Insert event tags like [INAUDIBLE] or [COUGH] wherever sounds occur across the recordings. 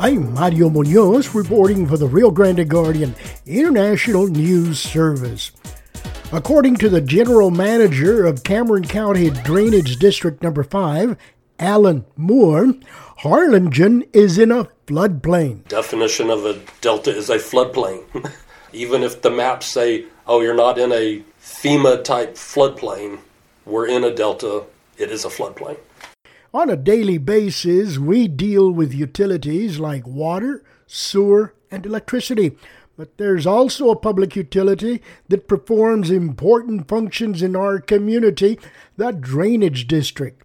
I'm Mario Munoz reporting for the Rio Grande Guardian International News Service. According to the general manager of Cameron County Drainage District Number 5, Alan Moore, Harlingen is in a floodplain. Definition of a delta is a floodplain. [LAUGHS] Even if the maps say, oh, you're not in a FEMA type floodplain, we're in a delta, it is a floodplain. On a daily basis, we deal with utilities like water, sewer, and electricity. But there's also a public utility that performs important functions in our community, the drainage district.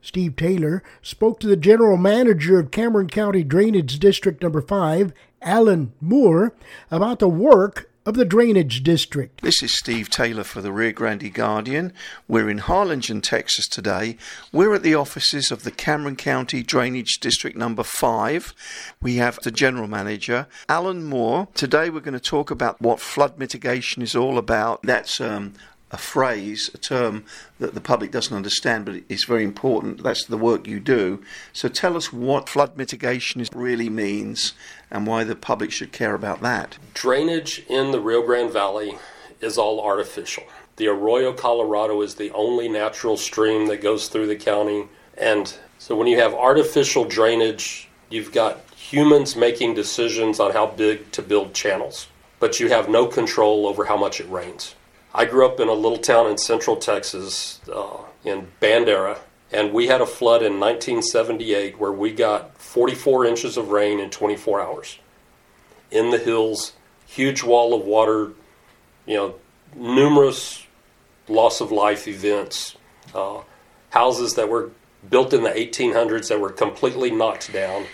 Steve Taylor spoke to the general manager of Cameron County Drainage District Number 5, Alan Moore, about the work of the Drainage District. This is Steve Taylor for the Rio Grande Guardian. We're in Harlingen, Texas today. We're at the offices of the Cameron County Drainage District number 5. We have the general manager, Alan Moore. Today we're going to talk about what flood mitigation is all about. That's um, a phrase, a term that the public doesn't understand, but it's very important. That's the work you do. So tell us what flood mitigation really means and why the public should care about that. Drainage in the Rio Grande Valley is all artificial. The Arroyo Colorado is the only natural stream that goes through the county. And so when you have artificial drainage, you've got humans making decisions on how big to build channels, but you have no control over how much it rains. I grew up in a little town in central Texas, uh, in Bandera, and we had a flood in 1978 where we got 44 inches of rain in 24 hours. In the hills, huge wall of water, you know, numerous loss of life events, uh, houses that were built in the 1800s that were completely knocked down.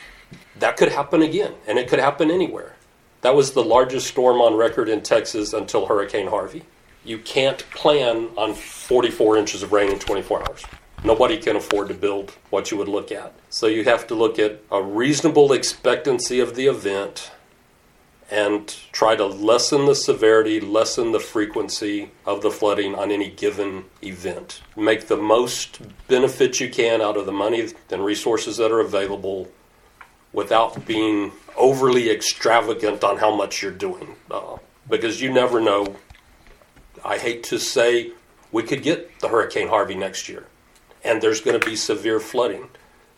That could happen again, and it could happen anywhere. That was the largest storm on record in Texas until Hurricane Harvey you can't plan on 44 inches of rain in 24 hours. Nobody can afford to build what you would look at. So you have to look at a reasonable expectancy of the event and try to lessen the severity, lessen the frequency of the flooding on any given event. Make the most benefit you can out of the money and resources that are available without being overly extravagant on how much you're doing. Uh, because you never know I hate to say we could get the Hurricane Harvey next year, and there's going to be severe flooding.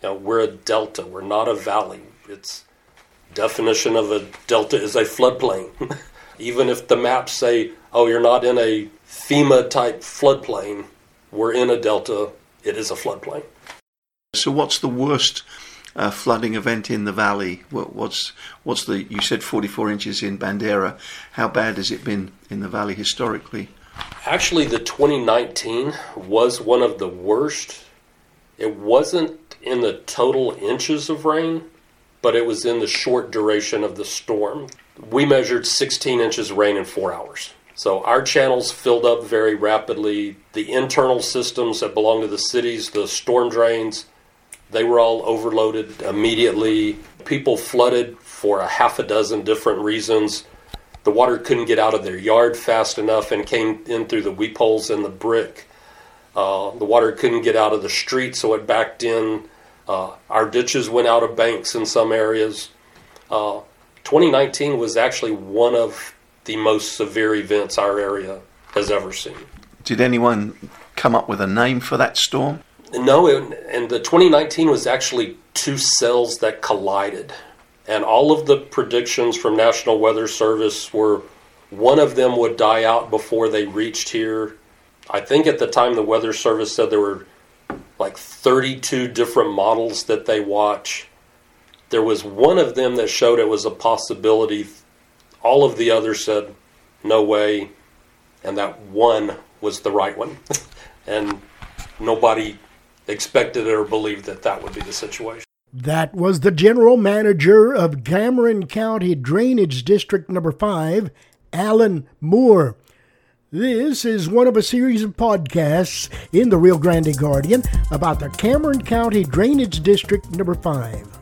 We're a delta, we're not a valley. It's definition of a delta is a floodplain. [LAUGHS] Even if the maps say, "Oh, you're not in a FEMA type floodplain," we're in a delta. It is a floodplain. So, what's the worst uh, flooding event in the valley? What, what's what's the? You said 44 inches in Bandera. How bad has it been in the valley historically? Actually, the 2019 was one of the worst. It wasn't in the total inches of rain, but it was in the short duration of the storm. We measured 16 inches of rain in four hours. So our channels filled up very rapidly. The internal systems that belong to the cities, the storm drains, they were all overloaded immediately. People flooded for a half a dozen different reasons the water couldn't get out of their yard fast enough and came in through the weep holes in the brick. Uh, the water couldn't get out of the street, so it backed in. Uh, our ditches went out of banks in some areas. Uh, 2019 was actually one of the most severe events our area has ever seen. Did anyone come up with a name for that storm? No, it, and the 2019 was actually two cells that collided and all of the predictions from National Weather Service were one of them would die out before they reached here. I think at the time the Weather Service said there were like 32 different models that they watch. There was one of them that showed it was a possibility. All of the others said, no way. And that one was the right one. [LAUGHS] and nobody expected or believed that that would be the situation. That was the general manager of Cameron County Drainage District Number 5, Alan Moore. This is one of a series of podcasts in the Rio Grande Guardian about the Cameron County Drainage District Number 5.